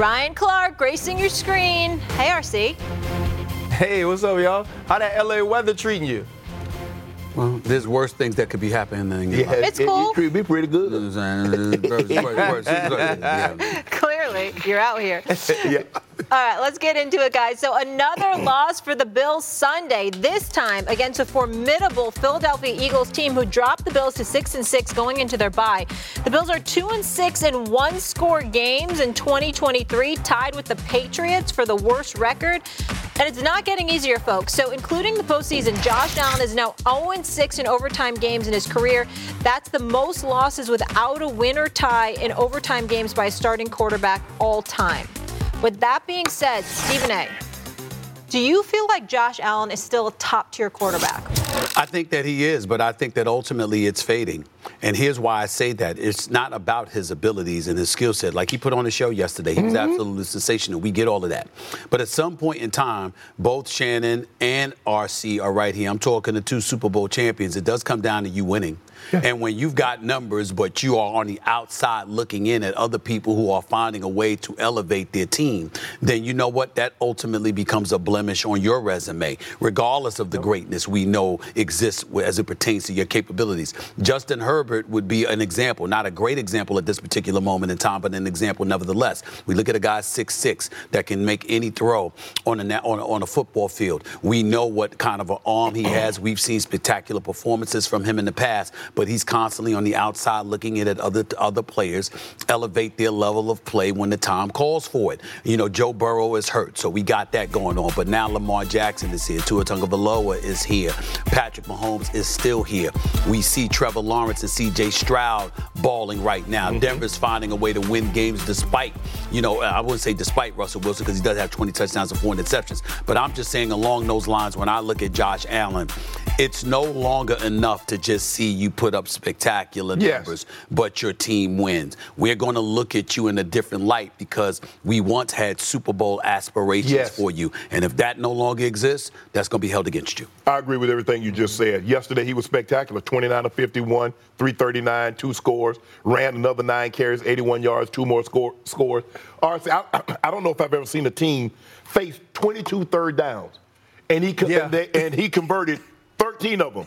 Ryan Clark gracing your screen. Hey, RC. Hey, what's up, y'all? How that LA weather treating you? Well, there's worse things that could be happening than yeah, It's it, cool. You treat me pretty good. Clearly, you're out here. yeah. All right, let's get into it, guys. So another loss for the Bills Sunday. This time against a formidable Philadelphia Eagles team who dropped the Bills to six and six going into their bye. The Bills are two and six in one-score games in 2023, tied with the Patriots for the worst record. And it's not getting easier, folks. So, including the postseason, Josh Allen is now 0 6 in overtime games in his career. That's the most losses without a win or tie in overtime games by a starting quarterback all time. With that being said, Stephen A., do you feel like Josh Allen is still a top tier quarterback? I think that he is, but I think that ultimately it's fading. And here's why I say that. It's not about his abilities and his skill set. Like he put on the show yesterday, he was mm-hmm. absolutely sensational. We get all of that. But at some point in time, both Shannon and RC are right here. I'm talking to two Super Bowl champions. It does come down to you winning. Yeah. And when you've got numbers, but you are on the outside looking in at other people who are finding a way to elevate their team, then you know what? That ultimately becomes a blemish on your resume, regardless of the greatness we know exists as it pertains to your capabilities. Justin Herbert would be an example, not a great example at this particular moment in time, but an example nevertheless. We look at a guy six six that can make any throw on a, on a, on a football field. We know what kind of an arm he has. We've seen spectacular performances from him in the past, but he's constantly on the outside looking in at other other players elevate their level of play when the time calls for it. You know, Joe Burrow is hurt, so we got that going on. But now Lamar Jackson is here. Tua Tagovailoa is here. Patrick Mahomes is still here. We see Trevor Lawrence and C.J. Stroud balling right now. Mm-hmm. Denver's finding a way to win games despite, you know, I wouldn't say despite Russell Wilson because he does have 20 touchdowns and four interceptions. But I'm just saying along those lines, when I look at Josh Allen, it's no longer enough to just see you put up spectacular numbers, yes. but your team wins. We're going to look at you in a different light because we once had Super Bowl aspirations yes. for you. And if that no longer exists, that's going to be held against you. I agree with everything you just said. Yesterday, he was spectacular 29 to 51, 339, two scores, ran another nine carries, 81 yards, two more score, scores. RC, I, I don't know if I've ever seen a team face 22 third downs. And he, yeah. and, they, and he converted 13 of them.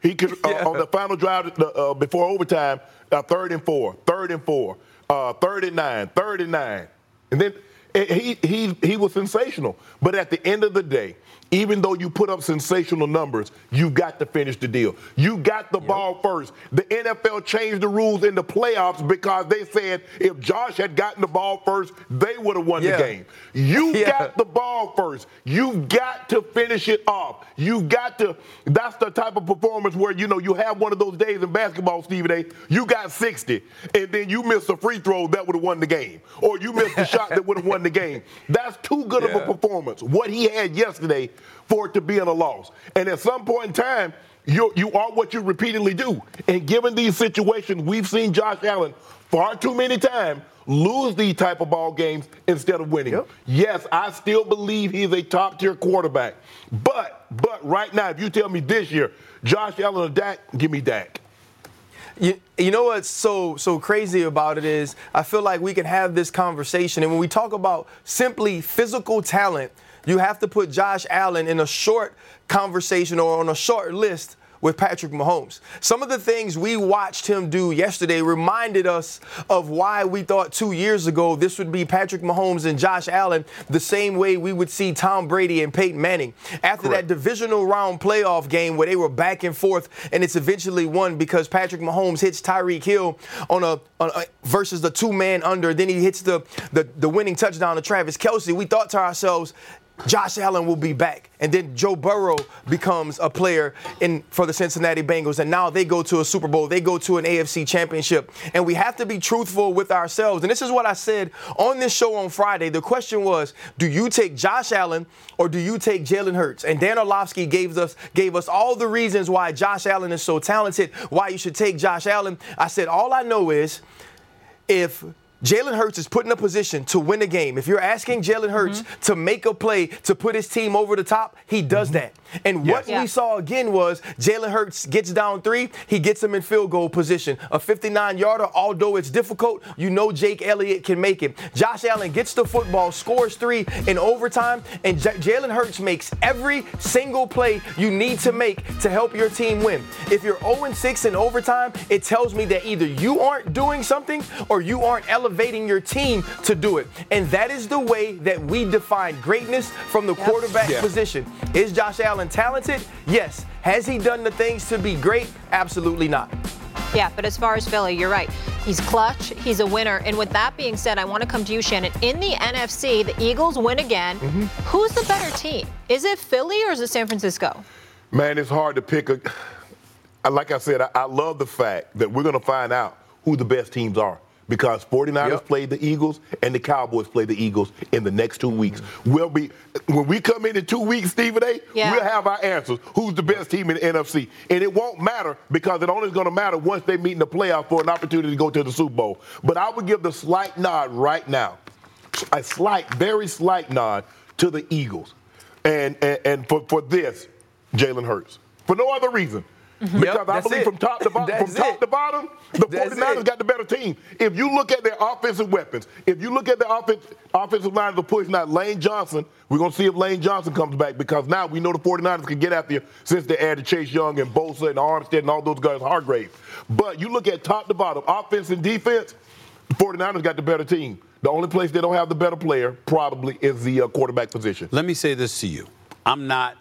He could uh, on the final drive uh, before overtime, uh, third and four, third and four, uh, third and nine, third and nine, and then Eh, eh, he he he was sensational. But at the end of the day, even though you put up sensational numbers, you got to finish the deal. You got the yep. ball first. The NFL changed the rules in the playoffs because they said if Josh had gotten the ball first, they would have won yeah. the game. You yeah. got the ball first. You got to finish it off. You got to. That's the type of performance where you know you have one of those days in basketball, Stephen A. You got 60, and then you miss a free throw that would have won the game, or you missed a shot that would have won the game. That's too good yeah. of a performance. What he had yesterday for it to be in a loss. And at some point in time, you you are what you repeatedly do. And given these situations, we've seen Josh Allen far too many times lose these type of ball games instead of winning. Yep. Yes, I still believe he's a top tier quarterback. But but right now, if you tell me this year, Josh Allen or Dak, give me Dak. You, you know what's so so crazy about it is I feel like we can have this conversation, and when we talk about simply physical talent, you have to put Josh Allen in a short conversation or on a short list with Patrick Mahomes. Some of the things we watched him do yesterday reminded us of why we thought two years ago this would be Patrick Mahomes and Josh Allen the same way we would see Tom Brady and Peyton Manning. After Correct. that divisional round playoff game where they were back and forth and it's eventually won because Patrick Mahomes hits Tyreek Hill on a, on a versus the two man under, then he hits the, the, the winning touchdown to Travis Kelce. We thought to ourselves, Josh Allen will be back. And then Joe Burrow becomes a player in for the Cincinnati Bengals. And now they go to a Super Bowl. They go to an AFC championship. And we have to be truthful with ourselves. And this is what I said on this show on Friday. The question was, do you take Josh Allen or do you take Jalen Hurts? And Dan Orlovsky gave us gave us all the reasons why Josh Allen is so talented, why you should take Josh Allen. I said, all I know is if Jalen Hurts is put in a position to win a game. If you're asking Jalen Hurts mm-hmm. to make a play to put his team over the top, he does mm-hmm. that. And yes. what yeah. we saw again was Jalen Hurts gets down three, he gets him in field goal position. A 59 yarder, although it's difficult, you know Jake Elliott can make it. Josh Allen gets the football, scores three in overtime, and J- Jalen Hurts makes every single play you need to make to help your team win. If you're 0 6 in overtime, it tells me that either you aren't doing something or you aren't elevating elevating your team to do it. And that is the way that we define greatness from the yep. quarterback yeah. position. Is Josh Allen talented? Yes. Has he done the things to be great? Absolutely not. Yeah, but as far as Philly, you're right. He's clutch. He's a winner. And with that being said, I want to come to you, Shannon. In the NFC, the Eagles win again. Mm-hmm. Who's the better team? Is it Philly or is it San Francisco? Man, it's hard to pick a. Like I said, I, I love the fact that we're going to find out who the best teams are because 49ers yep. play the Eagles and the Cowboys play the Eagles in the next two weeks. Mm-hmm. We'll be when we come in in two weeks, Stephen A. Yeah. We'll have our answers. Who's the best team in the NFC? And it won't matter because it only is going to matter once they meet in the playoff for an opportunity to go to the Super Bowl. But I would give the slight nod right now, a slight, very slight nod to the Eagles, and and, and for for this, Jalen Hurts, for no other reason. Mm-hmm. Because yep, I believe it. from top to bottom, from top to bottom, the that's 49ers it. got the better team. If you look at their offensive weapons, if you look at the offense, offensive line of the push, now Lane Johnson, we're going to see if Lane Johnson comes back because now we know the 49ers can get after you since they added Chase Young and Bosa and Armstead and all those guys, Hargrave. But you look at top to bottom, offense and defense, the 49ers got the better team. The only place they don't have the better player probably is the uh, quarterback position. Let me say this to you. I'm not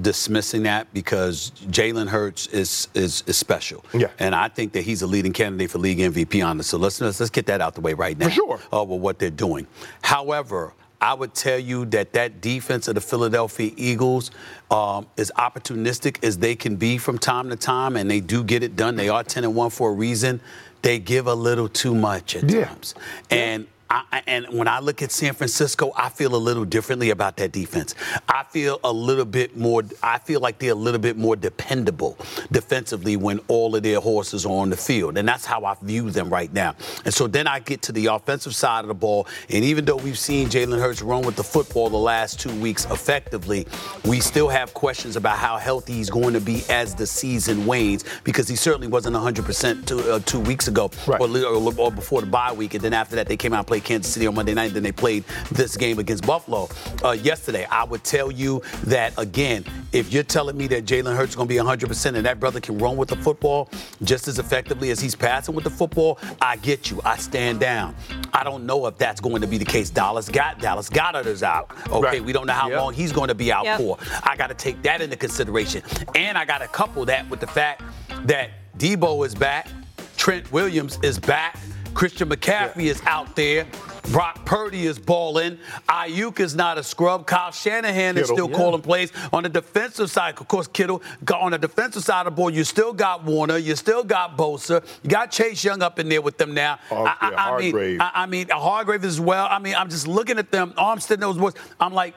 dismissing that because Jalen Hurts is, is is special. Yeah. And I think that he's a leading candidate for league MVP on this. So let's, let's let's get that out the way right now. For sure. Uh, with what they're doing. However, I would tell you that that defense of the Philadelphia Eagles um, is opportunistic as they can be from time to time, and they do get it done. They are 10 and 1 for a reason. They give a little too much at yeah. times. And I, and when I look at San Francisco, I feel a little differently about that defense. I feel a little bit more. I feel like they're a little bit more dependable defensively when all of their horses are on the field, and that's how I view them right now. And so then I get to the offensive side of the ball, and even though we've seen Jalen Hurts run with the football the last two weeks effectively, we still have questions about how healthy he's going to be as the season wanes because he certainly wasn't 100% two, uh, two weeks ago right. or, or, or, before the bye week, and then after that they came out and played Kansas City on Monday night, then they played this game against Buffalo uh, yesterday. I would tell you that, again, if you're telling me that Jalen Hurts is going to be 100% and that brother can run with the football just as effectively as he's passing with the football, I get you. I stand down. I don't know if that's going to be the case. Dallas got Dallas Goedert is out. Okay, right. we don't know how yep. long he's going to be out yep. for. I got to take that into consideration, and I got to couple that with the fact that Debo is back, Trent Williams is back. Christian McCaffrey yeah. is out there. Brock Purdy is balling. Aiyuk is not a scrub. Kyle Shanahan Kittle, is still yeah. calling plays. On the defensive side, of course, Kittle, on the defensive side of the ball, you still got Warner. You still got Bosa. You got Chase Young up in there with them now. Oh, I, yeah, I, I mean, I, I, mean, Hargrave as well. I mean, I'm just looking at them. Armstead knows what. I'm like,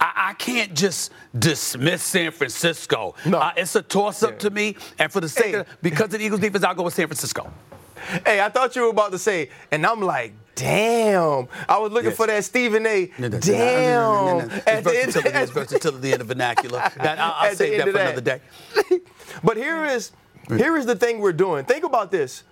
I, can't just dismiss San Francisco. No. Uh, it's a toss up yeah. to me. And for the sake hey. of, because of the Eagles defense, I'll go with San Francisco. Hey, I thought you were about to say, and I'm like, damn. I was looking yes. for that Stephen A. damn. It's versatility, it's versatility in the vernacular. I'll, I'll save that for that. another day. but here is here is the thing we're doing. Think about this.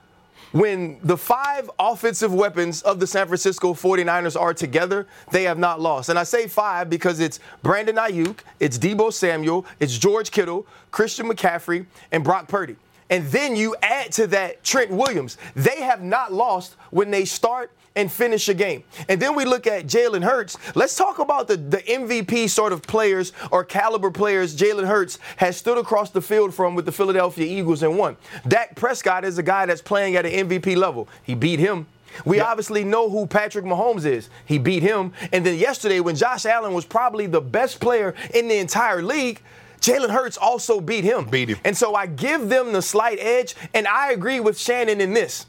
When the five offensive weapons of the San Francisco 49ers are together, they have not lost. And I say five because it's Brandon Aiyuk, it's Deebo Samuel, it's George Kittle, Christian McCaffrey, and Brock Purdy. And then you add to that Trent Williams. They have not lost when they start and finish a game. And then we look at Jalen Hurts. Let's talk about the, the MVP sort of players or caliber players Jalen Hurts has stood across the field from with the Philadelphia Eagles and won. Dak Prescott is a guy that's playing at an MVP level. He beat him. We yep. obviously know who Patrick Mahomes is. He beat him. And then yesterday, when Josh Allen was probably the best player in the entire league, Jalen Hurts also beat him. Beat him. And so I give them the slight edge, and I agree with Shannon in this.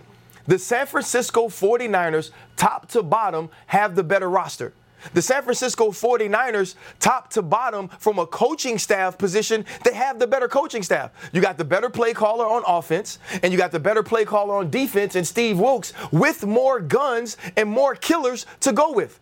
The San Francisco 49ers, top to bottom, have the better roster. The San Francisco 49ers, top to bottom, from a coaching staff position, they have the better coaching staff. You got the better play caller on offense, and you got the better play caller on defense, and Steve Wilks with more guns and more killers to go with.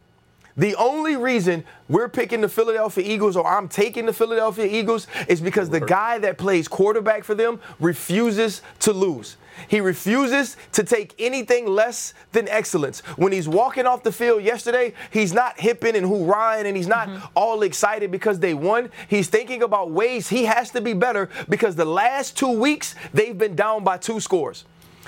The only reason we're picking the Philadelphia Eagles or I'm taking the Philadelphia Eagles is because the guy that plays quarterback for them refuses to lose. He refuses to take anything less than excellence. When he's walking off the field yesterday, he's not hipping and hoorahing and he's not mm-hmm. all excited because they won. He's thinking about ways he has to be better because the last two weeks they've been down by two scores.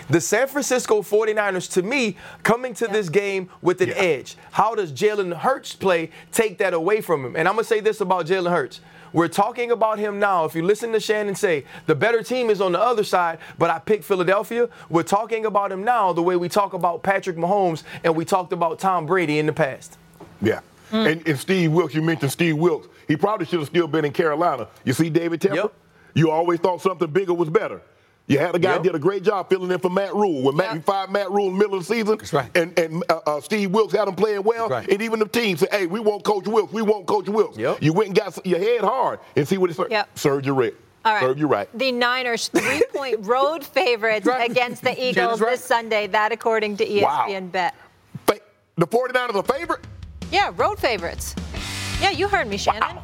The San Francisco 49ers, to me, coming to yeah. this game with an yeah. edge. How does Jalen Hurts play take that away from him? And I'm going to say this about Jalen Hurts. We're talking about him now. If you listen to Shannon say, the better team is on the other side, but I picked Philadelphia. We're talking about him now the way we talk about Patrick Mahomes and we talked about Tom Brady in the past. Yeah. Mm. And, and, Steve Wilks, you mentioned Steve Wilks. He probably should have still been in Carolina. You see David Tepper? Yep. You always thought something bigger was better. You had a guy yep. did a great job filling in for Matt Rhule. When Matt, you fired Matt Rhule in the middle of the season, That's right. and, and uh, uh, Steve Wilks had him playing well, right. and even the team said, hey, we want Coach Wilks, we want Coach Wilks. Yep. You went and got your head hard and see what it served. Yep. Served you right. All right. Served you right. The Niners, three point road favorites right. against the Eagles right. this Sunday. That according to ESPN wow. Bet. The 49ers are favorite? Yeah, road favorites. Yeah, you heard me, Shannon. Wow.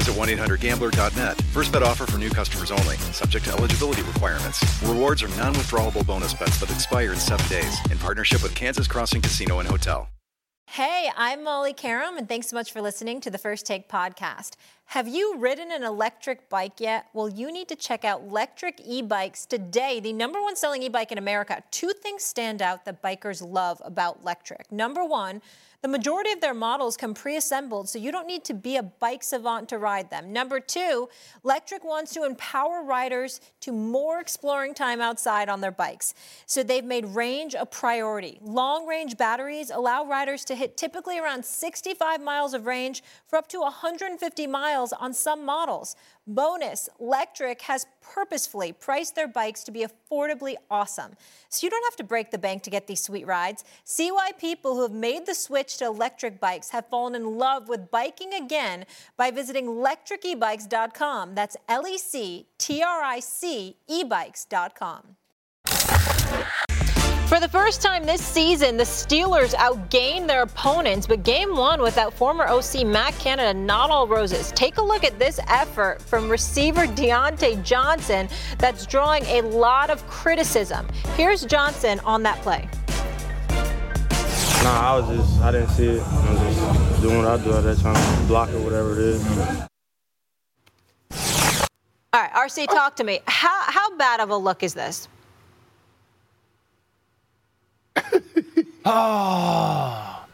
visit 1-800-GAMBLER.net. First bet offer for new customers only. Subject to eligibility requirements. Rewards are non-withdrawable bonus bets that expire in seven days. In partnership with Kansas Crossing Casino and Hotel. Hey, I'm Molly Qerim, and thanks so much for listening to the First Take podcast. Have you ridden an electric bike yet? Well, you need to check out Lectric E-Bikes today, the number one selling e-bike in America. Two things stand out that bikers love about Lectric. Number one, the majority of their models come pre-assembled, so you don't need to be a bike savant to ride them. Number two, Lectric wants to empower riders to more exploring time outside on their bikes. So they've made range a priority. Long-range batteries allow riders to hit typically around 65 miles of range for up to 150 miles on some models. Bonus, Lectric has purposefully priced their bikes to be affordably awesome. So you don't have to break the bank to get these sweet rides. See why people who have made the switch to electric bikes have fallen in love with biking again by visiting lectricebikes.com. That's L E C T R I C ebikes.com. For the first time this season, the Steelers outgained their opponents, but game one without former OC Matt Canada, not all roses. Take a look at this effort from receiver Diontae Johnson that's drawing a lot of criticism. Here's Johnson on that play. Nah, I was just, I didn't see it. I was just doing what I do at that time, block it, whatever it is. All right, RC, talk to me. How, how bad of a look is this? oh.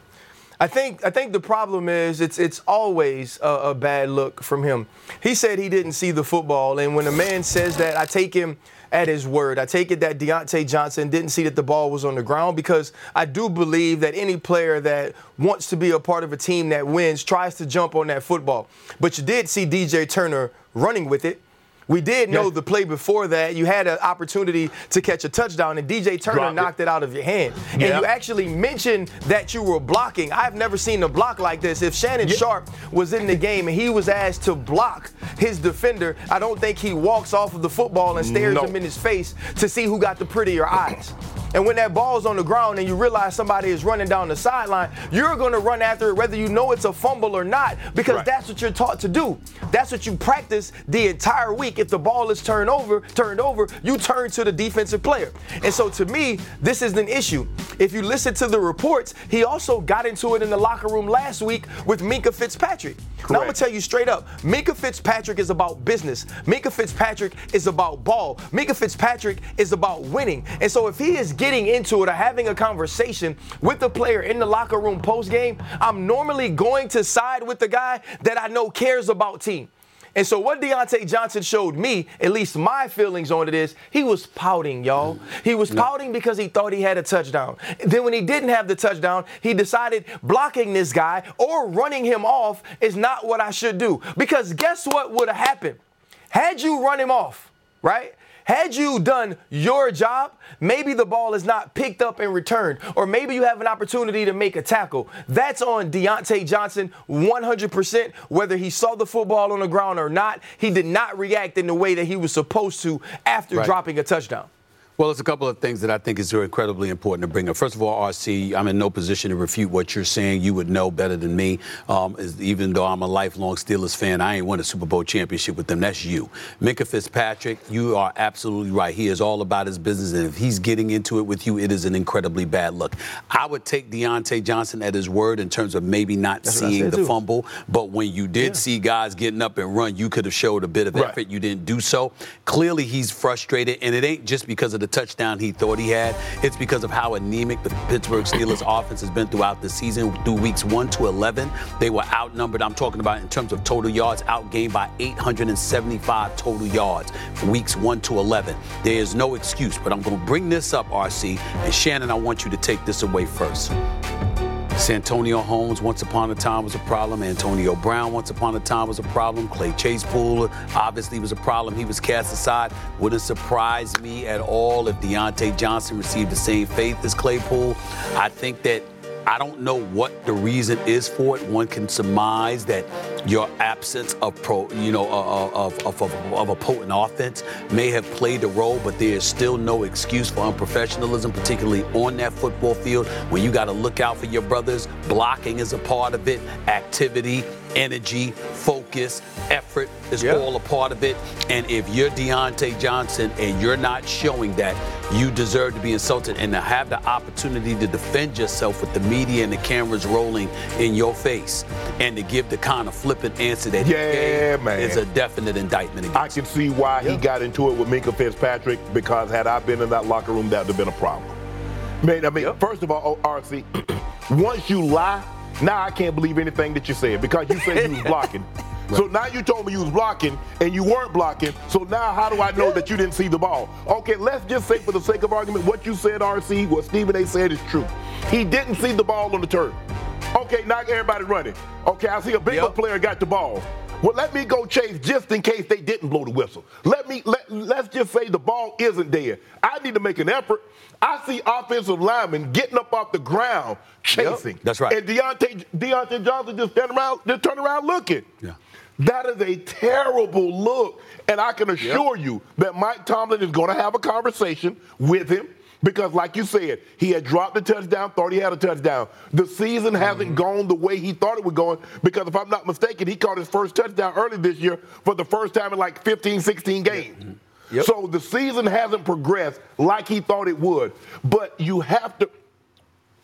I think I think the problem is it's it's always a, a, bad look from him. He said he didn't see the football, and when a man says that, I take him at his word. I take it that Diontae Johnson didn't see that the ball was on the ground because I do believe that any player that wants to be a part of a team that wins tries to jump on that football. But you did see DJ Turner running with it. We did know yeah. the play before that. You had an opportunity to catch a touchdown, and DJ Turner Dropped knocked it. it. out of your hand. And you actually mentioned that you were blocking. I've never seen a block like this. If Shannon yeah. Sharpe was in the game and he was asked to block his defender, I don't think he walks off of the football and stares no. him in his face to see who got the prettier eyes. And when that ball's on the ground and you realize somebody is running down the sideline, you're going to run after it whether you know it's a fumble or not because Right. that's what you're taught to do. That's what you practice the entire week. If the ball is turned over, turned over, you turn to the defensive player. And so to me, this is an issue. If you listen to the reports, he also got into it in the locker room last week with Minkah Fitzpatrick. Now I'm gonna tell you straight up, Minkah Fitzpatrick is about business. Minkah Fitzpatrick is about ball. Minkah Fitzpatrick is about winning. And so if he is getting into it or having a conversation with the player in the locker room post game, I'm normally going to side with the guy that I know cares about team. And so what Diontae Johnson showed me, at least my feelings on it is, he was pouting, y'all. He was pouting because he thought he had a touchdown. Then when he didn't have the touchdown, he decided blocking this guy or running him off is not what I should do. Because guess what would have happened? Had you run him off, right? Had you done your job, maybe the ball is not picked up and returned, or maybe you have an opportunity to make a tackle. That's on Diontae Johnson 100%. Whether he saw the football on the ground or not, he did not react in the way that he was supposed to after Right. dropping a touchdown. Well, there's a couple of things that I think is incredibly important to bring up. First of all, RC, I'm in no position to refute what you're saying. You would know better than me. Um, even though I'm a lifelong Steelers fan, I ain't won a Super Bowl championship with them. That's you. Minkah Fitzpatrick, you are absolutely right. He is all about his business, and if he's getting into it with you, it is an incredibly bad look. I would take Diontae Johnson at his word in terms of maybe not That's seeing the too. fumble, but when you did see guys getting up and run, you could have showed a bit of Right. effort. You didn't do so. Clearly, he's frustrated, and it ain't just because of the touchdown he thought he had. It's because of how anemic the Pittsburgh Steelers offense has been throughout the season. Through weeks 1 to 11, they were outnumbered. I'm talking about in terms of total yards, outgained by 875 total yards weeks 1 to 11. There is no excuse, but I'm going to bring this up, RC, and Shannon, I want you to take this away first. Santonio Holmes once upon a time was a problem. Antonio Brown once upon a time was a problem. Clay Chase Pool obviously was a problem. He was cast aside. Wouldn't surprise me at all if Diontae Johnson received the same fate as Claypool. I think that I don't know what the reason is for it. One can surmise that your absence of pro, you know, uh, of, of, of, of a potent offense may have played a role, but there is still no excuse for unprofessionalism, particularly on that football field when you got to look out for your brothers. Blocking is a part of it. Activity, energy, focus, effort is Yeah. all a part of it. And if you're Diontae Johnson and you're not showing that, you deserve to be insulted and to have the opportunity to defend yourself with the media and the cameras rolling in your face and to give the kind of flippant answer that Yeah, he gave man. is a definite indictment I can see why he got into it with Minkah Fitzpatrick because had I been in that locker room, that would have been a problem. Man, I mean, first of all, RC, once you lie, now I can't believe anything that you said because you said you was blocking. So now you told me you was blocking and you weren't blocking. So now how do I know that you didn't see the ball? Okay, let's just say for the sake of argument, what you said, RC, what Stephen A. said is true. He didn't see the ball on the turf. Okay, now everybody running. Okay, I see a big Yep. player got the ball. Well, let me go chase just in case they didn't blow the whistle. Let me let let's just say the ball isn't there. I need to make an effort. I see offensive linemen getting up off the ground chasing. That's right. And Diontae Diontae Johnson just turn around, just turn around looking. Yeah. That is a terrible look. And I can assure you that Mike Tomlin is going to have a conversation with him because, like you said, he had dropped the touchdown, thought he had a touchdown. The season hasn't mm-hmm. gone the way he thought it was going because, if I'm not mistaken, he caught his first touchdown early this year for the first time in like 15, 16 games. Mm-hmm. Yep. So the season hasn't progressed like he thought it would. But you have to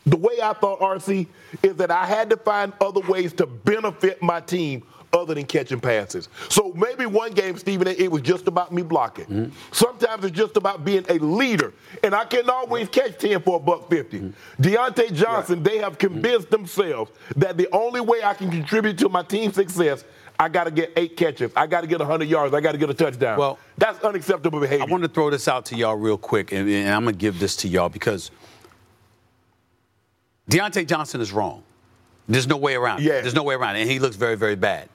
the way I thought, RC, is that I had to find other ways to benefit my team other than catching passes. So maybe one game, Stephen, it was just about me blocking. Mm-hmm. Sometimes it's just about being a leader. And I can always mm-hmm. catch 10 for a buck 50. Mm-hmm. Diontae Johnson, they have convinced themselves that the only way I can contribute to my team's success, I got to get eight catches. I got to get 100 yards. I got to get a touchdown. Well, that's unacceptable behavior. I want to throw this out to y'all real quick, and, and I'm going to give this to y'all because Diontae Johnson is wrong. There's no way around it. Yeah. There's no way around it. And he looks very, very bad.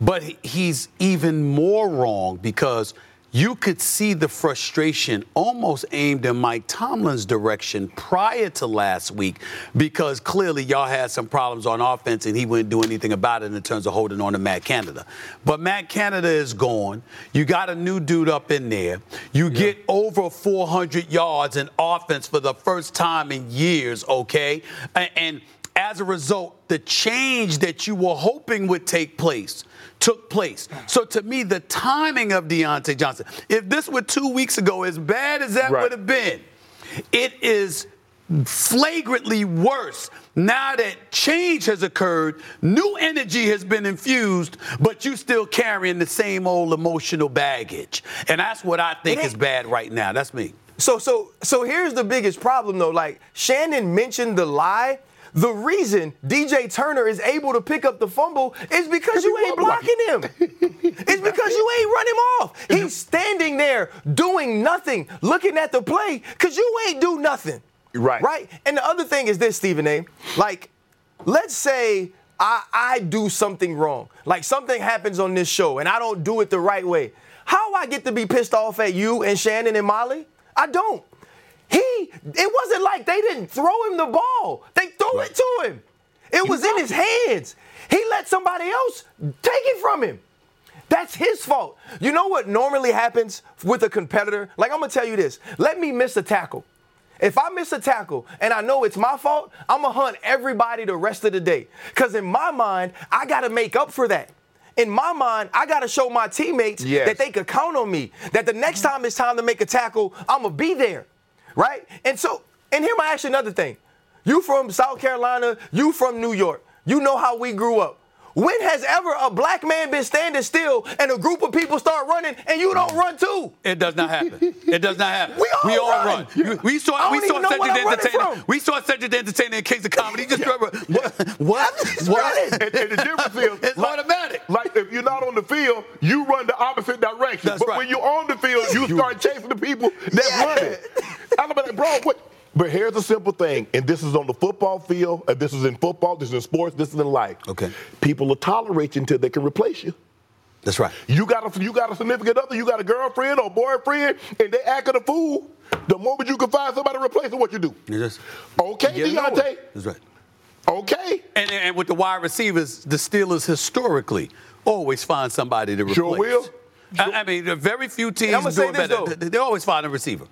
But he's even more wrong because you could see the frustration almost aimed in Mike Tomlin's direction prior to last week because clearly y'all had some problems on offense and he wouldn't do anything about it in terms of holding on to Matt Canada. But Matt Canada is gone. You got a new dude up in there. You yeah. get over 400 yards in offense for the first time in years, okay? And, and as a result, the change that you were hoping would take place took place. So to me, the timing of Diontae Johnson, if this were two weeks ago, as bad as that right. would have been, it is flagrantly worse now that change has occurred, new energy has been infused, but you still carrying the same old emotional baggage. And that's what I think is bad right now. That's me. So so so here's the biggest problem though. Like Shannon mentioned the lie the reason DJ Turner is able to pick up the fumble is because you ain't blocking him. it's because you ain't run him off. He's standing there doing nothing, looking at the play, because you ain't do nothing. Right. Right? And the other thing is this, Stephen A. Like, let's say I, I do something wrong. Like something happens on this show and I don't do it the right way. How I get to be pissed off at you and Shannon and Molly? I don't. He, it wasn't like they didn't throw him the ball. They threw right. it to him. It was in his hands. He let somebody else take it from him. That's his fault. You know what normally happens with a competitor? Like, I'm going to tell you this. Let me miss a tackle. If I miss a tackle and I know it's my fault, I'm going to hunt everybody the rest of the day. Because in my mind, I got to make up for that. In my mind, I got to show my teammates yes. that they could count on me, that the next time it's time to make a tackle, I'm going to be there right? And so, and here I ask you another thing. You from South Carolina, you from New York. You know how we grew up. When has ever a black man been standing still and a group of people start running and you don't run too? It does not happen. It does not happen. we all, we all run. run. We saw we saw Cedric the Entertainer. We saw Cedric the Entertainer in Kings of Comedy. Just yeah. remember what what what? And, and, the difference is it's like, automatic. Like if you're not on the field, you run the opposite direction. That's but right. when you're on the field, you start chasing the people that yeah. run it. I'm like, bro, what? But here's a simple thing, and this is on the football field, and this is in football, this is in sports, this is in life. Okay. People will tolerate you until they can replace you. That's right. You got a you got a significant other, you got a girlfriend or boyfriend, and they acting a fool. The moment you can find somebody to replace them, what you do? You just okay, Diontae. That's right. Okay. And, and with the wide receivers, the Steelers historically always find somebody to replace. Sure will. Sure. I, I mean, very few teams do it better. Though. They always find a receiver.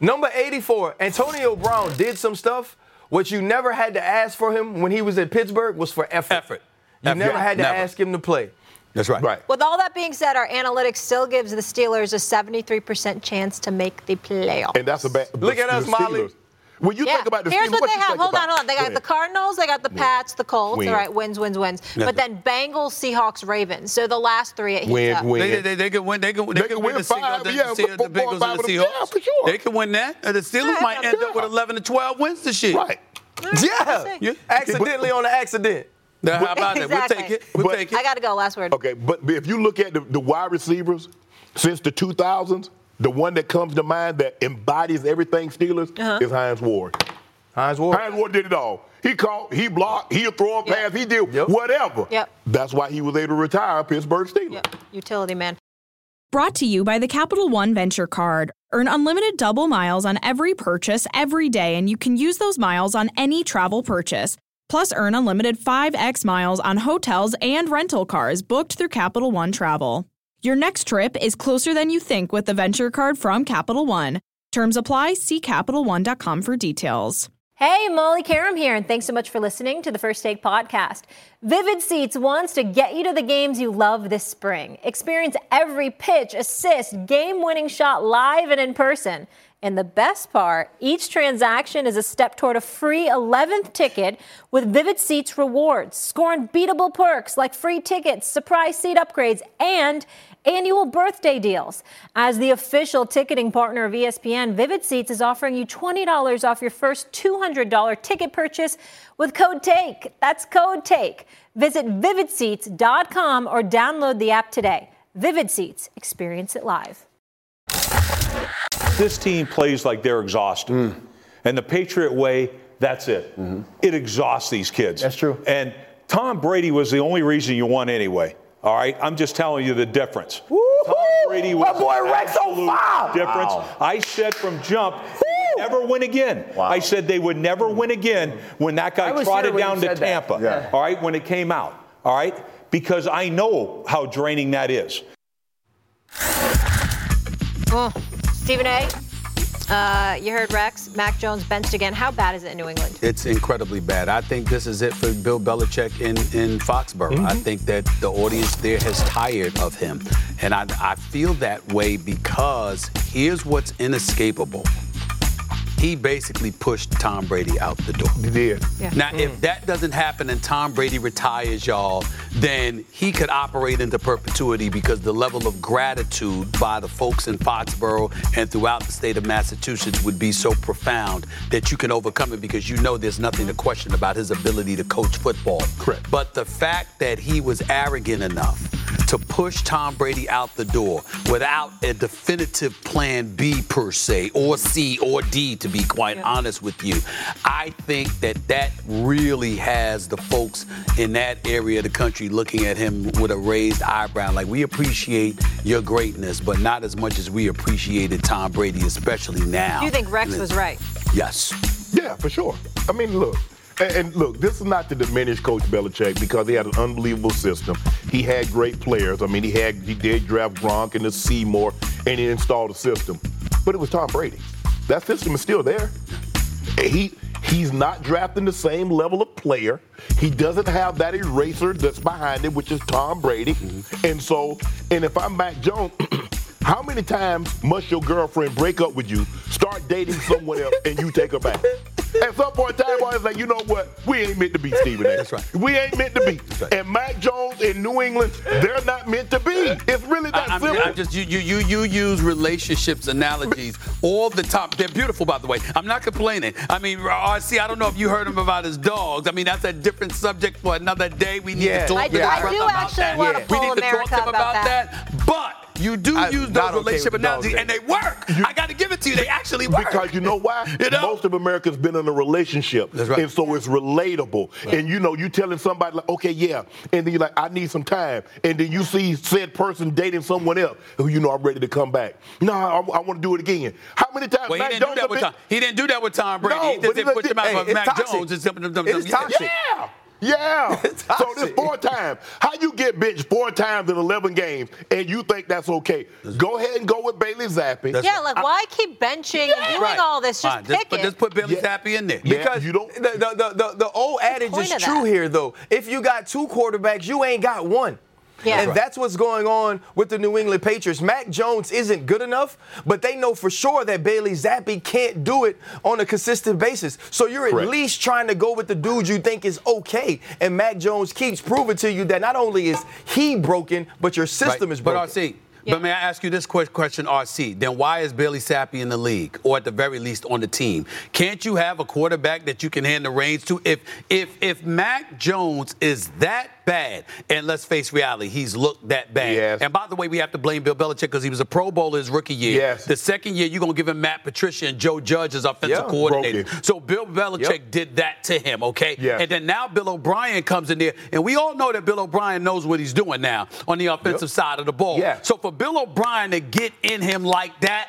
Number 84, Antonio Brown did some stuff. What you never had to ask for him when he was at Pittsburgh was for effort. Effort. You effort. never had to never. ask him to play. That's right. Right. With all that being said, our analytics still gives the Steelers a 73% chance to make the playoffs. And that's a bad. Look at us, Molly. When you yeah. think about the Here's Steelers, what, what they have. Hold about? on, hold on. They got the Cardinals, they got the Pats, the Colts. Win. All right, wins, wins, wins. But then Bengals, Seahawks, Ravens. So the last three it win, win. They, they, they, can win. They can, they, they can win, win the five, the, yeah, the, the Bengals and the Seahawks. Yeah, sure. They can win that. And the Steelers yeah, might end up with 11 to 12 wins this year. Right. Yeah. yeah. Accidentally on the accident. Now, how about exactly. that? We'll take it. We'll but, take it. I got to go. Last word. Okay, but if you look at the, the wide receivers since the 2000s, the one that comes to mind that embodies everything Steelers uh-huh. is Hines Ward. Hines Ward. Hines Ward did it all. He caught, he blocked, he'll throw a pass, yep. he did yep. whatever. Yep. That's why he was able to retire Pittsburgh Steelers. Yep. Utility man. Brought to you by the Capital One Venture Card. Earn unlimited double miles on every purchase every day, and you can use those miles on any travel purchase. Plus, earn unlimited 5x miles on hotels and rental cars booked through Capital One Travel. Your next trip is closer than you think with the Venture Card from Capital One. Terms apply. See CapitalOne.com for details. Hey, Molly Qerim here, and thanks so much for listening to the First Take podcast. Vivid Seats wants to get you to the games you love this spring. Experience every pitch, assist, game winning shot live and in person. And the best part, each transaction is a step toward a free 11th ticket with Vivid Seats rewards. Score unbeatable perks like free tickets, surprise seat upgrades, and annual birthday deals. As the official ticketing partner of ESPN, Vivid Seats is offering you $20 off your first $200 ticket purchase with code TAKE. That's code TAKE. Visit vividseats.com or download the app today. Vivid Seats, experience it live. This team plays like they're exhausted. Mm. And the Patriot way, that's it. Mm-hmm. It exhausts these kids. That's true. And Tom Brady was the only reason you won anyway. All right, I'm just telling you the difference. Woo-hoo! Tom Brady was My boy Rex on fire. difference. Wow. I said from jump, never win again. I said they would never win again when that guy trotted here when you down to. Tampa. Yeah. All right, when it came out. All right, because I know how draining that is. Oh, Stephen A. Uh, you heard Rex. Mac Jones benched again. How bad is it in New England? It's incredibly bad. I think this is it for Bill Belichick in, in Foxborough. I think that the audience there has tired of him. And I, I feel that way because here's what's inescapable. He basically pushed Tom Brady out the door. He did. Yeah. Now, if mm. that doesn't happen and Tom Brady retires, y'all, then he could operate into perpetuity because the level of gratitude by the folks in Foxborough and throughout the state of Massachusetts would be so profound that you can overcome it because you know there's nothing to question about his ability to coach football. Correct. But the fact that he was arrogant enough to push Tom Brady out the door without a definitive plan B per se, or C or D, to be quite honest with you, I think that that really has the folks in that area of the country looking at him with a raised eyebrow. Like, we appreciate your greatness, but not as much as we appreciated Tom Brady, especially now. You think Rex was right? Yes. Yeah, for sure. I mean, look. And, and look, this is not to diminish Coach Belichick because he had an unbelievable system. He had great players. I mean, he had he did draft Gronk and the Seymour, and he installed a system. But it was Tom Brady. That system is still there. He he's not drafting the same level of player. He doesn't have that eraser that's behind him, which is Tom Brady. Mm-hmm. And so, and if I'm Mac Jones. How many times must your girlfriend break up with you, start dating someone else, and you take her back? At some point in time, I was like, you know what? We ain't meant to be, Stephen A. That's right. We ain't meant to be. And Mac Jones in New England, they're not meant to be. It's really that I, I'm, simple. I'm just you, you you you use relationships analogies all the time. They're beautiful, by the way. I'm not complaining. I mean, uh, RC, I don't know if you heard him about his dogs. I mean, that's a different subject for another day. We need Yeah. to talk I to do- his I brother do about actually that. wanna we need to talk America to him about about that. that. But you do I'm use those relationship dog analogies, and they work. I got to give it to you. They actually work. Because you know why? You know? Most of America's been in a relationship. That's right. And so it's relatable. And you know, you telling somebody like, okay, yeah. And then you're like, I need some time. And then you see said person dating someone else who you know I'm ready to come back. No, I, I want to do it again. How many times Well, he didn't do that with been- Tom. He didn't do that with Tom Brady. No, he just didn't it's him out hey, Mac toxic. Jones. It's something- It is toxic. Yeah. Yeah. So this toxic. four times. How you get benched four times in 11 games and you think that's okay? Go ahead and go with Bailey Zappe. That's Yeah, like why keep benching and doing Right. all this? Just Fine. pick just, put, it. just put Billy Yeah. Zappe in there. Yeah. Because you don't- the, the, the, the, the old adage point is true that? here, though. If you got two quarterbacks, you ain't got one. Yeah. And Right. that's what's going on with the New England Patriots. Mac Jones isn't good enough, but they know for sure that Bailey Zappe can't do it on a consistent basis. So you're Correct. at least trying to go with the dude you think is okay. And Mac Jones keeps proving to you that not only is he broken, but your system Right. is broken. But RC, but may I ask you this que- question, RC? Then why is Bailey Zappe in the league, or at the very least on the team? Can't you have a quarterback that you can hand the reins to? If if if Mac Jones is that bad, and let's face reality, he's looked that bad. Yes. And by the way, we have to blame Bill Belichick because he was a Pro Bowler his rookie year. Yes. The second year, you're gonna give him Matt Patricia and Joe Judge as offensive Yeah, coordinator. So Bill Belichick Yep. did that to him, okay? Yes. And then now Bill O'Brien comes in there, and we all know that Bill O'Brien knows what he's doing now on the offensive side of the ball. Yeah. So for Bill O'Brien to get in him like that,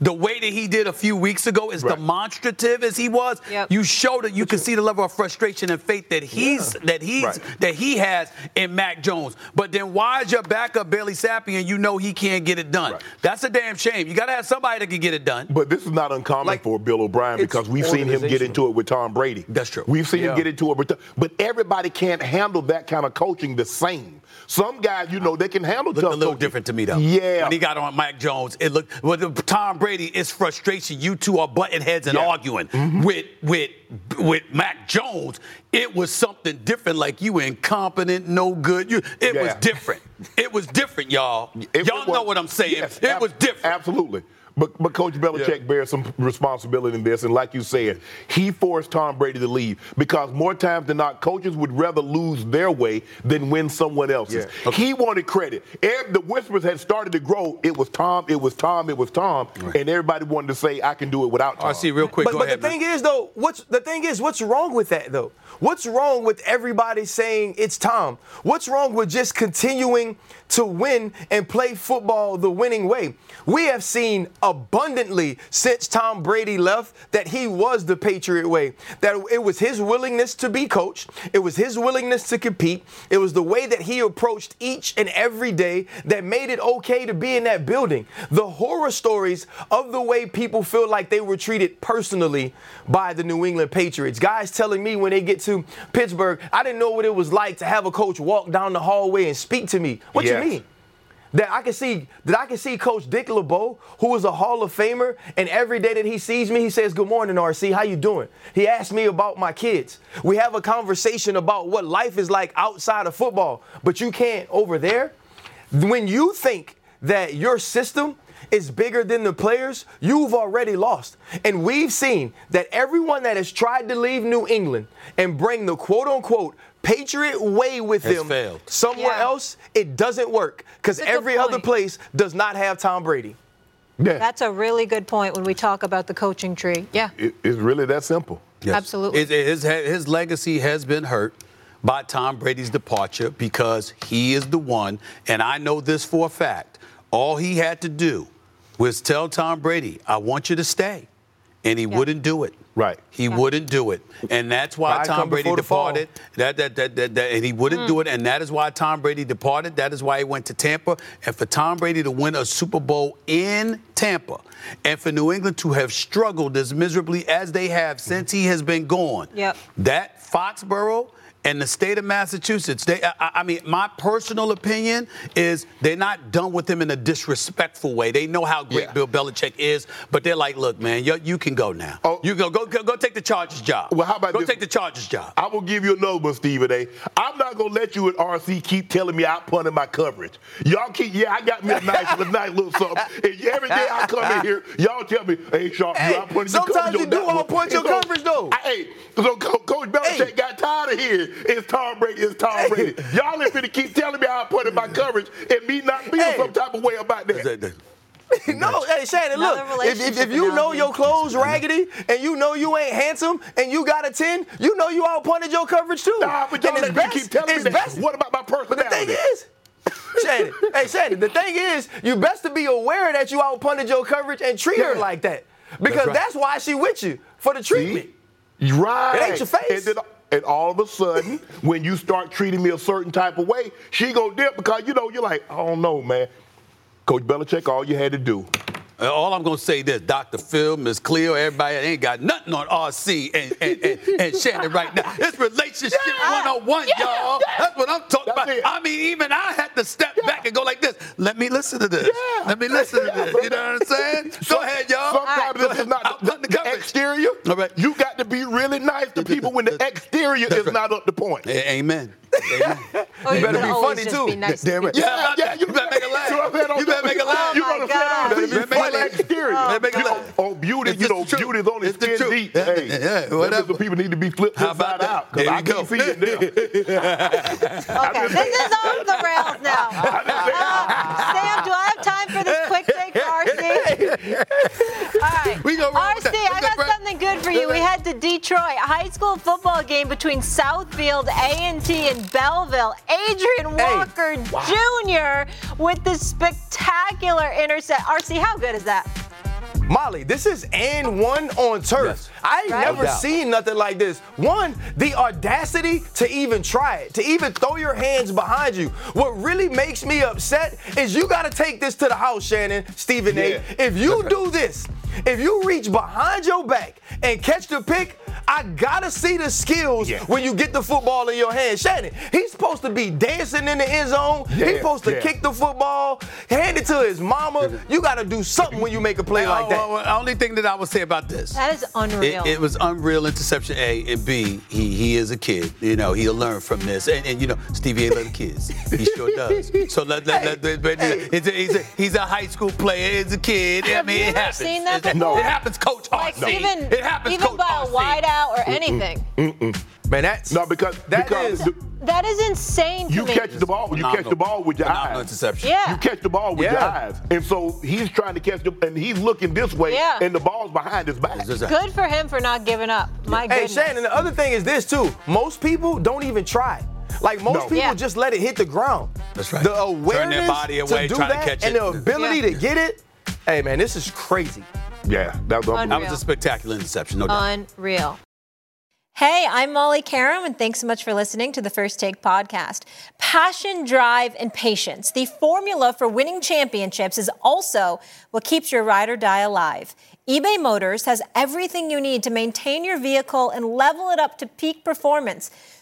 the way that he did a few weeks ago, as Right. demonstrative as he was, Yep. you showed that you can see the level of frustration and faith that he's that he's Right. that he has in Mac Jones. But then why is your backup Bailey Zappe and you know he can't get it done? Right. That's a damn shame. You got to have somebody that can get it done. But this is not uncommon Like, for Bill O'Brien because we've seen him get into it with Tom Brady. That's true. We've seen Yeah. him get into it with, but everybody can't handle that kind of coaching the same. Some guys, you know, they can handle looked tough a little coaching. different to me though. Yeah. When he got on Mike Jones, it looked with the- Tom Brady, it's frustration. You two are butting heads and Yeah. arguing. Mm-hmm. With with with Mac Jones, it was something different. Like you incompetent, no good. You it was different. It was different, y'all. It- y'all it was- know what I'm saying. Yes, it ab- was different. Absolutely. But but Coach Belichick yeah. bears some responsibility in this, and like you said, he forced Tom Brady to leave because more times than not, coaches would rather lose their way than win someone else's. Yeah. Okay. He wanted credit. And the whispers had started to grow. It was Tom. It was Tom. It was Tom. Right. And everybody wanted to say, "I can do it without Tom." I see. Real quick. But, but ahead, the man. thing is, though, what's the thing is, what's wrong with that, though? What's wrong with everybody saying it's Tom? What's wrong with just continuing to win and play football the winning way? We have seen abundantly since Tom Brady left that he was the Patriot way. That it was his willingness to be coached, it was his willingness to compete, it was the way that he approached each and every day that made it okay to be in that building. The horror stories of the way people feel like they were treated personally by the New England Patriots. Guys telling me when they get to Pittsburgh, I didn't know what it was like to have a coach walk down the hallway and speak to me. What yes. you mean? That I can see that I can see Coach Dick LeBeau, who is a Hall of Famer, and every day that he sees me, he says, "Good morning, RC. How you doing?" He asks me about my kids. We have a conversation about what life is like outside of football, but you can't over there. When you think that your system is bigger than the players, you've already lost. And we've seen that everyone that has tried to leave New England and bring the quote unquote Patriot way with has them failed. somewhere yeah. else, it doesn't work because every other place does not have Tom Brady. Yeah. That's a really good point when we talk about the coaching tree. Yeah. It, it's really that simple. Yes. Absolutely. His, his legacy has been hurt by Tom Brady's departure because he is the one, and I know this for a fact. All he had to do was tell Tom Brady, I want you to stay. And he yeah. wouldn't do it. Right. He yeah. wouldn't do it. And that's why Tom Brady departed. That, that, that, that, that, and he wouldn't mm. do it. And that is why Tom Brady departed. That is why he went to Tampa. And for Tom Brady to win a Super Bowl in Tampa and for New England to have struggled as miserably as they have since he has been gone, yep. that Foxborough and the state of Massachusetts, they, I, I, mean, my personal opinion is they're not done with him in a disrespectful way. They know how great yeah. Bill Belichick is, but they're like, look, man, you, you can go now. Oh. You go, go, go, go take the Chargers job. Well, how about go this? take the Chargers job? I will give you another one, Stephen A. I'm not gonna let you at RC keep telling me out punting my coverage. Y'all keep, yeah, I got me a nice, a nice little something. And every day I come in here, y'all tell me, hey, Sharpe, hey, you out punting your coverage. Sometimes you do want to point your coverage though. I, hey, so Coach Belichick hey. got tired of hearing it's Tom Brady Brady is Tom Brady. Y'all ain't finna keep telling me how I put in my coverage and me not feel hey. some type of way about that. no, hey Shannon, look, if, if, if you know your clothes raggedy and you know you ain't handsome and you got a 10, you know you out punted your coverage too. Nah, but y'all and best, keep telling me that. Best. What about my personality? But the thing is, Shannon, hey Shannon, the thing is, you best to be aware that you out punted your coverage and treat yeah. her like that. Because that's, right. that's, why she with you, for the treatment. See? Right. It ain't your face. And all of a sudden, when you start treating me a certain type of way, she go dip because you know you're like, I don't know, man. Coach Belichick, all you had to do Uh, all I'm gonna say this, Dr. Phil, Miss Cleo, everybody ain't got nothing on RC and and, and, and Shannon right now. It's relationship yeah, 101, yeah, y'all. Yeah. That's what I'm talking That's about. It. I mean, even I had to step back and go like this. Let me listen to this. Let me listen to this. You know what I'm saying? So, go ahead, y'all. Sometimes right, this is not the, the, the exterior. All right. You got to be really nice to people when the exterior is right. not up to point. Amen. Oh, you, better be funny too. Be nice Damn it. Yeah, yeah, you better make a laugh. You better make a laugh. You better better be funny exterior. Oh, oh, beauty, you know, beauty is only skin deep. Hey, yeah, whatever. people need to be flipped inside out because I can't see it there. okay, this is off the rails now. Uh, Sam, do I have time for this quick take for RC? All right. We go RC, I got something good for you. We head to Detroit. A high school football game between Southfield A&T and Belleville. Adrian Walker hey. wow. Jr. with the spectacular intercept. RC, how good is that? Molly, this is and one on turf. Yes. I ain't right? never seen nothing like this. One, the audacity to even try it, to even throw your hands behind you. What really makes me upset is you got to take this to the house, Shannon, Stephen yeah. A. If you do this, if you reach behind your back and catch the pick, I gotta see the skills Yeah. when you get the football in your hand. Shannon, he's supposed to be dancing in the end zone. Yeah, he's supposed to yeah. kick the football, hand it to his mama. You gotta do something when you make a play like that. well, well, the only thing that I would say about this. That is unreal. It, it was unreal interception A and B. He he is a kid, you know. He'll learn from this, and, and you know Stevie A love kids. He sure does. So let, let, let, let- but it's a, he's, a, he's a high school player. He's a kid. I Have mean, you it ever happens. seen that It- before? It happens, Coach like RC. even it happens, even Coach by a RC. wideout or anything. Man, that's No, because that because is- the- That is insane to you me. catch the ball. You catch the ball with your Phenomenal eyes. interception. Yeah. You catch the ball with your eyes, and so he's trying to catch the, and he's looking this way, Yeah. and the ball's behind his back. It's just a- Good for him for not giving up. My goodness. Hey, goodness. Shannon, the other thing is this too. Most people don't even try. Like most No. people Yeah. just let it hit the ground. That's right. The Turn their awareness body away, to do try to that catch and the ability Yeah. to get it. Hey man, this is crazy. Yeah, that was That was a spectacular interception, no doubt. Unreal. Hey, I'm Molly Qerim, and thanks so much for listening to the First Take podcast. Passion, drive, and patience. The formula for winning championships is also what keeps your ride or die alive. eBay Motors has everything you need to maintain your vehicle and level it up to peak performance.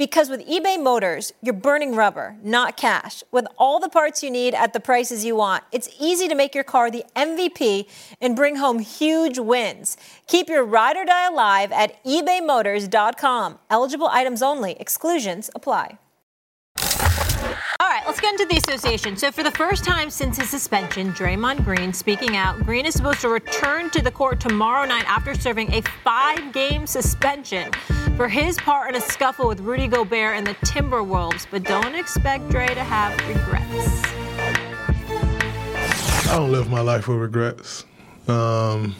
Because with eBay Motors, you're burning rubber, not cash. With all the parts you need at the prices you want, it's easy to make your car the MVP and bring home huge wins. Keep your ride or die alive at ebaymotors.com. Eligible items only, exclusions apply. All right, let's get into the association. So, for the first time since his suspension, Draymond Green speaking out. Green is supposed to return to the court tomorrow night after serving a five game suspension for his part in a scuffle with Rudy Gobert and the Timberwolves. But don't expect Dre to have regrets. I don't live my life with regrets. Um,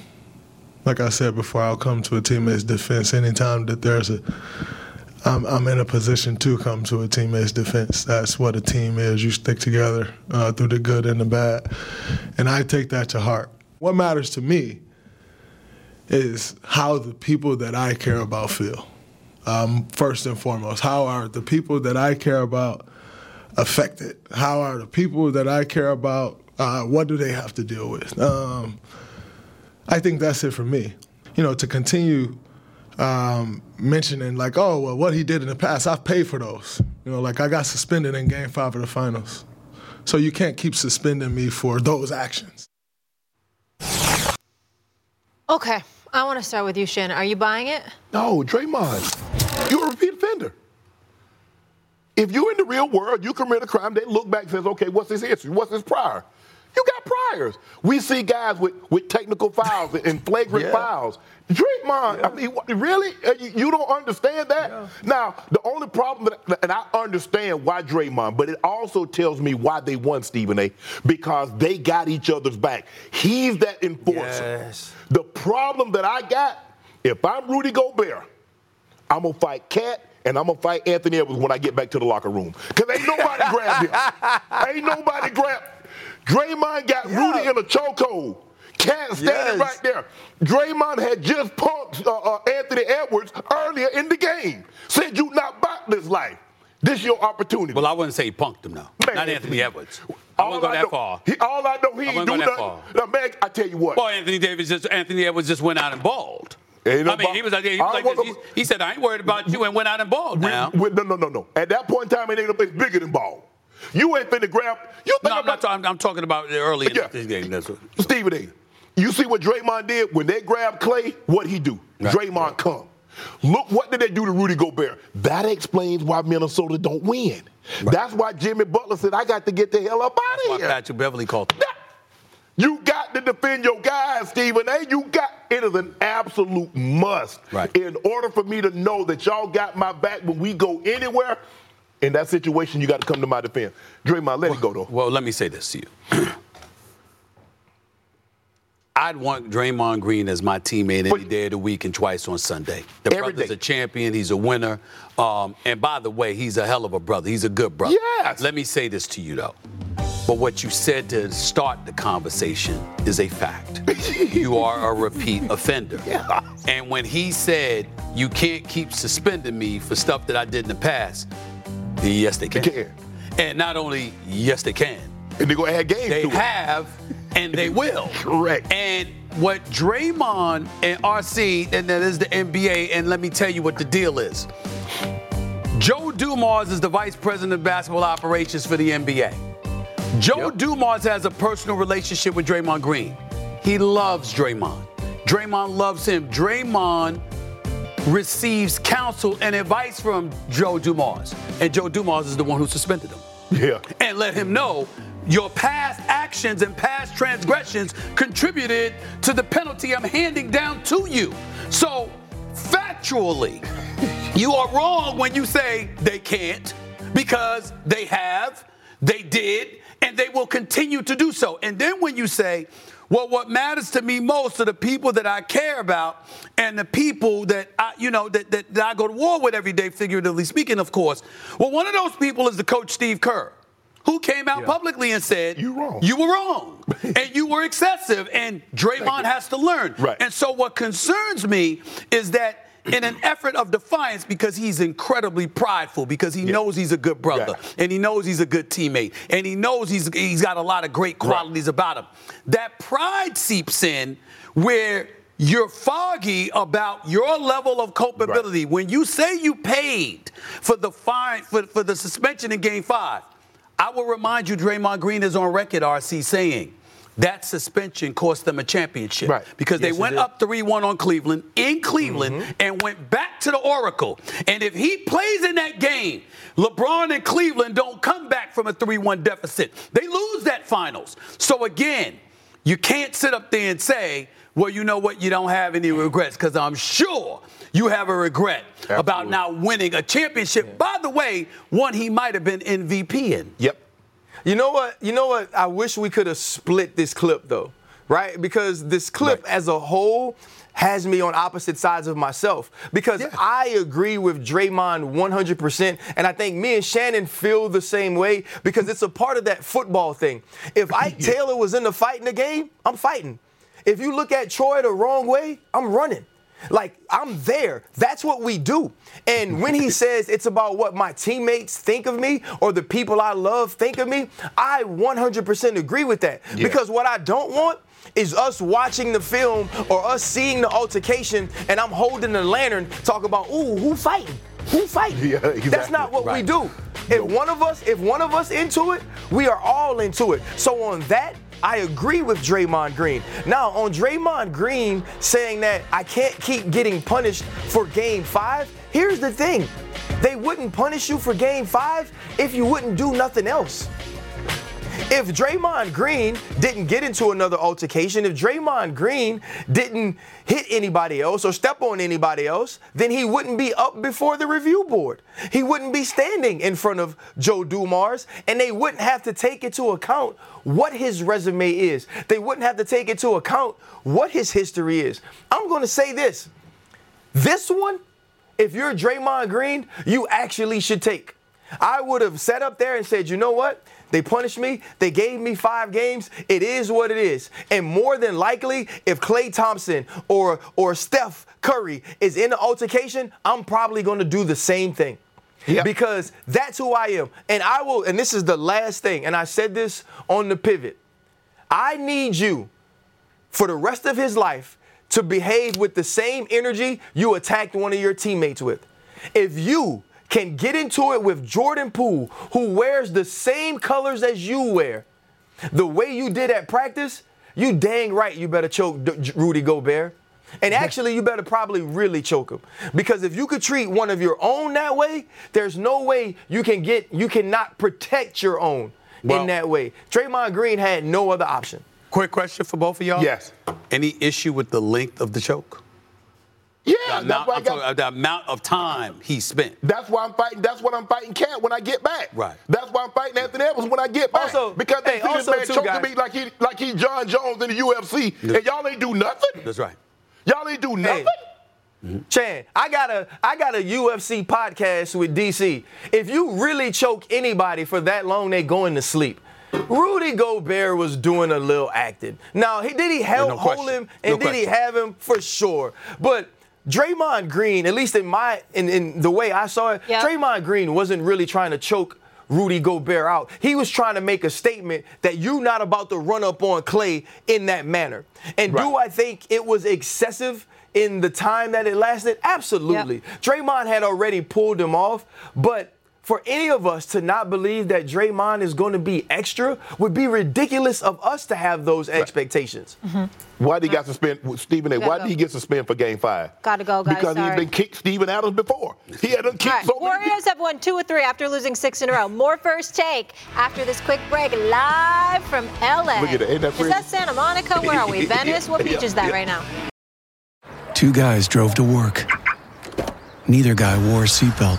like I said before, I'll come to a teammate's defense anytime that there's a. I'm, I'm in a position to come to a teammate's defense. That's what a team is. You stick together uh, through the good and the bad, and I take that to heart. What matters to me is how the people that I care about feel. Um, first and foremost, how are the people that I care about affected? How are the people that I care about? Uh, what do they have to deal with? Um, I think that's it for me. You know, to continue um, mentioning like, oh, well, what he did in the past, I've paid for those. You know, like I got suspended in Game Five of the Finals, so you can't keep suspending me for those actions. Okay, I want to start with you, Shannon. Are you buying it? No, Draymond, you're a repeat offender. If you're in the real world, you commit a crime, they look back and says, okay, what's his history? What's his prior? You got priors. We see guys with, with technical fouls and flagrant Yeah. fouls. Draymond, I mean, really? Uh, You don't understand that? Now, the only problem, that, and I understand why Draymond, but it also tells me why they won, Stephen A. Because they got each other's back. He's that enforcer. Yes. The problem that I got, if I'm Rudy Gobert, I'm gonna fight Cat and I'm gonna fight Anthony Edwards when I get back to the locker room. Cause ain't nobody grabbed him. Ain't nobody grabbed. Draymond got Rudy in a chokehold. Cat standing Yes. right there. Draymond had just punked uh, uh, Anthony Edwards earlier in the game. Said you not about this life. This your opportunity. Well, I wouldn't say he punked him, though. Not Anthony Edwards. I wouldn't go I that know, far. He, all I know, he ain't do go that nothing. far. Now, man, I tell you what. Boy, Anthony Davis just Anthony Edwards just went out and balled. Ain't I mean, he was like, he, was like. He, he said, "I ain't worried about you," and went out and balled. Now, With- no, no, no, no. At that point in time, it ain't it's bigger than ball. You ain't finna grab. You think no, I'm, not, talking- I'm talking about early in this game. That's what, Stephen A. You see what Draymond did when they grabbed Klay? What he do? Right. Draymond come. Look what did they do to Rudy Gobert? That explains why Minnesota don't win. That's why Jimmy Butler said, "I got to get the hell up out that's of here." Patrick Beverley called. him. You got to defend your guys, Stephen A. You got it is an absolute must. Right. In order for me to know that y'all got my back when we go anywhere, in that situation, you got to come to my defense. Draymond, let it go though. Well, let me say this to you. I'd want Draymond Green as my teammate any day of the week and twice on Sunday. The Every brother's day. a champion. He's a winner. Um, and by the way, he's a hell of a brother. He's a good brother. Yes. Let me say this to you though. But what you said to start the conversation is a fact. you are a repeat offender. Yeah. And when he said, you can't keep suspending me for stuff that I did in the past, yes, they can. They can. And not only, yes, they can. And they're to add games They to it. have, and they will. Correct. And what Draymond and RC, and that is the NBA, and let me tell you what the deal is. Joe Dumars is the vice president of basketball operations for the NBA. Joe Dumars has a personal relationship with Draymond Green. He loves Draymond. Draymond loves him. Draymond receives counsel and advice from Joe Dumars. And Joe Dumars is the one who suspended him Yeah. and let him know your past actions and past transgressions contributed to the penalty I'm handing down to you. So, factually, you are wrong when you say they can't because they have, they did, and they will continue to do so. And then when you say, well, what matters to me most are the people that I care about and the people that I, you know, that, that, that I go to war with every day, figuratively speaking, of course. Well, one of those people is the coach Steve Kerr, who came out publicly and said, You wrong. You were wrong. and you were excessive. And Draymond has to learn. Right. And so what concerns me is that in an effort of defiance, because he's incredibly prideful, because he knows he's a good brother, Yeah. and he knows he's a good teammate, and he knows he's he's got a lot of great qualities about him. That pride seeps in where you're foggy about your level of culpability. When you say you paid for the fine for, for the suspension in game five, I will remind you Draymond Green is on record, RC, saying that suspension cost them a championship. Right. Because Yes, they went up 3 1 on Cleveland in Cleveland mm-hmm. and went back to the Oracle. And if he plays in that game, LeBron and Cleveland don't come back from a 3 1 deficit. They lose that finals. So again, you can't sit up there and say, well, you know what, you don't have any regrets, because I'm sure you have a regret about Absolutely. not winning a championship. By the way, one he might have been MVP in. Yep. You know what? You know what? I wish we could have split this clip though, right? Because this clip Right. as a whole has me on opposite sides of myself. Because Yeah. I agree with Draymond 100%, and I think me and Shannon feel the same way because it's a part of that football thing. If Ike Taylor was in the fight in the game, I'm fighting. If you look at Troy the wrong way, I'm running. Like, I'm there. That's what we do. And when he says it's about what my teammates think of me or the people I love think of me, I 100% agree with that. Yeah. Because what I don't want is us watching the film or us seeing the altercation and I'm holding the lantern talk about, ooh, who fighting? Who fighting? Yeah, That's not what we do. If one of us, if one of us into it, we are all into it. So on that, I agree with Draymond Green. Now, on Draymond Green saying that I can't keep getting punished for game five, here's the thing. They wouldn't punish you for game five if you wouldn't do nothing else. If Draymond Green didn't get into another altercation, if Draymond Green didn't hit anybody else or step on anybody else, then he wouldn't be up before the review board. He wouldn't be standing in front of Joe Dumars, and they wouldn't have to take into account what his resume is. They wouldn't have to take into account what his history is. I'm going to say this. This one, if you're Draymond Green, you actually should take. I would have sat up there and said, you know what? They punished me. They gave me five games. It is what it is. And more than likely, if Klay Thompson or or Steph Curry is in the altercation, I'm probably going to do the same thing. Yep. Because that's who I am. And I will, and this is the last thing, and I said this on the pivot. I need you for the rest of his life to behave with the same energy you attacked one of your teammates with. If you can get into it with Jordan Poole, who wears the same colors as you wear, the way you did at practice, you dang right you better choke D- Rudy Gobert. And actually, you better probably really choke him. Because if you could treat one of your own that way, there's no way you can get, you cannot protect your own Well- in that way. Draymond Green had no other option. Quick question for both of y'all. Yes. Any issue with the length of the choke? Yeah, The that's amount, why I I'm got. about the amount of time he spent. That's why I'm fighting. That's what I'm fighting Cat when I get back. Right. That's why I'm fighting Anthony Edwards when I get back. Also- because they hey, see this also man too, choking guys. me like he like he Jon Jones in the UFC, and y'all ain't do nothing. That's right. Y'all ain't do nothing. Mm-hmm. Chan, I got a I got a UFC podcast with DC. If you really choke anybody for that long, they going to sleep. Rudy Gobert was doing a little acting. Now, he, did he help no hold question. him and No did he have him for sure? But Draymond Green, at least in my in, in the way I saw it, Yep. Draymond Green wasn't really trying to choke Rudy Gobert out. He was trying to make a statement that you're not about to run up on Klay in that manner. And do I think it was excessive in the time that it lasted? Absolutely. Draymond had already pulled him off, but for any of us to not believe that Draymond is going to be extra would be ridiculous of us to have those expectations. Mm-hmm. Why did he got suspended, Stephen A? Why go. did he get suspended for Game Five? Gotta go, guys. Because Sorry. he's been kicked Steven Adams before. He had done kicked All right. so many Warriors have won two or three after losing six in a row. More first take after this quick break live from LA. Look at that. Ain't that is pretty? that Santa Monica? Where are we? Venice? What beach Yeah, is that yeah. right now? Two guys drove to work. Neither guy wore a seatbelt.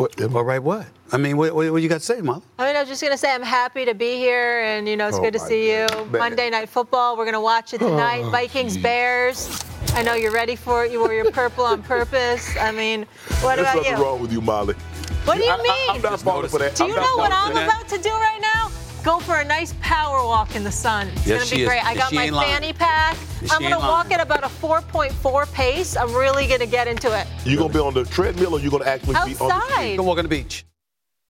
What, All right, what? I mean, what, what, what you got to say, Molly? I mean, I was just gonna say I'm happy to be here, and you know it's Oh, good to my see you. man. Monday Night Football. We're gonna watch it tonight. Oh, Vikings Bears. I know you're ready for it. You wore your purple on purpose. I mean, what There's about nothing wrong with you, Molly. What do you I, I, I'm mean? not falling for that. Do I'm you know what I'm that. about to do right now? Go for a nice power walk in the sun. It's Yes, gonna she be is. great. I got my ain't lying. fanny pack. Yes, I'm gonna walk lying. at about a 4.4 pace. I'm really gonna get into it. You gonna be on the treadmill or you gonna actually be on the Outside. You can walk on the beach.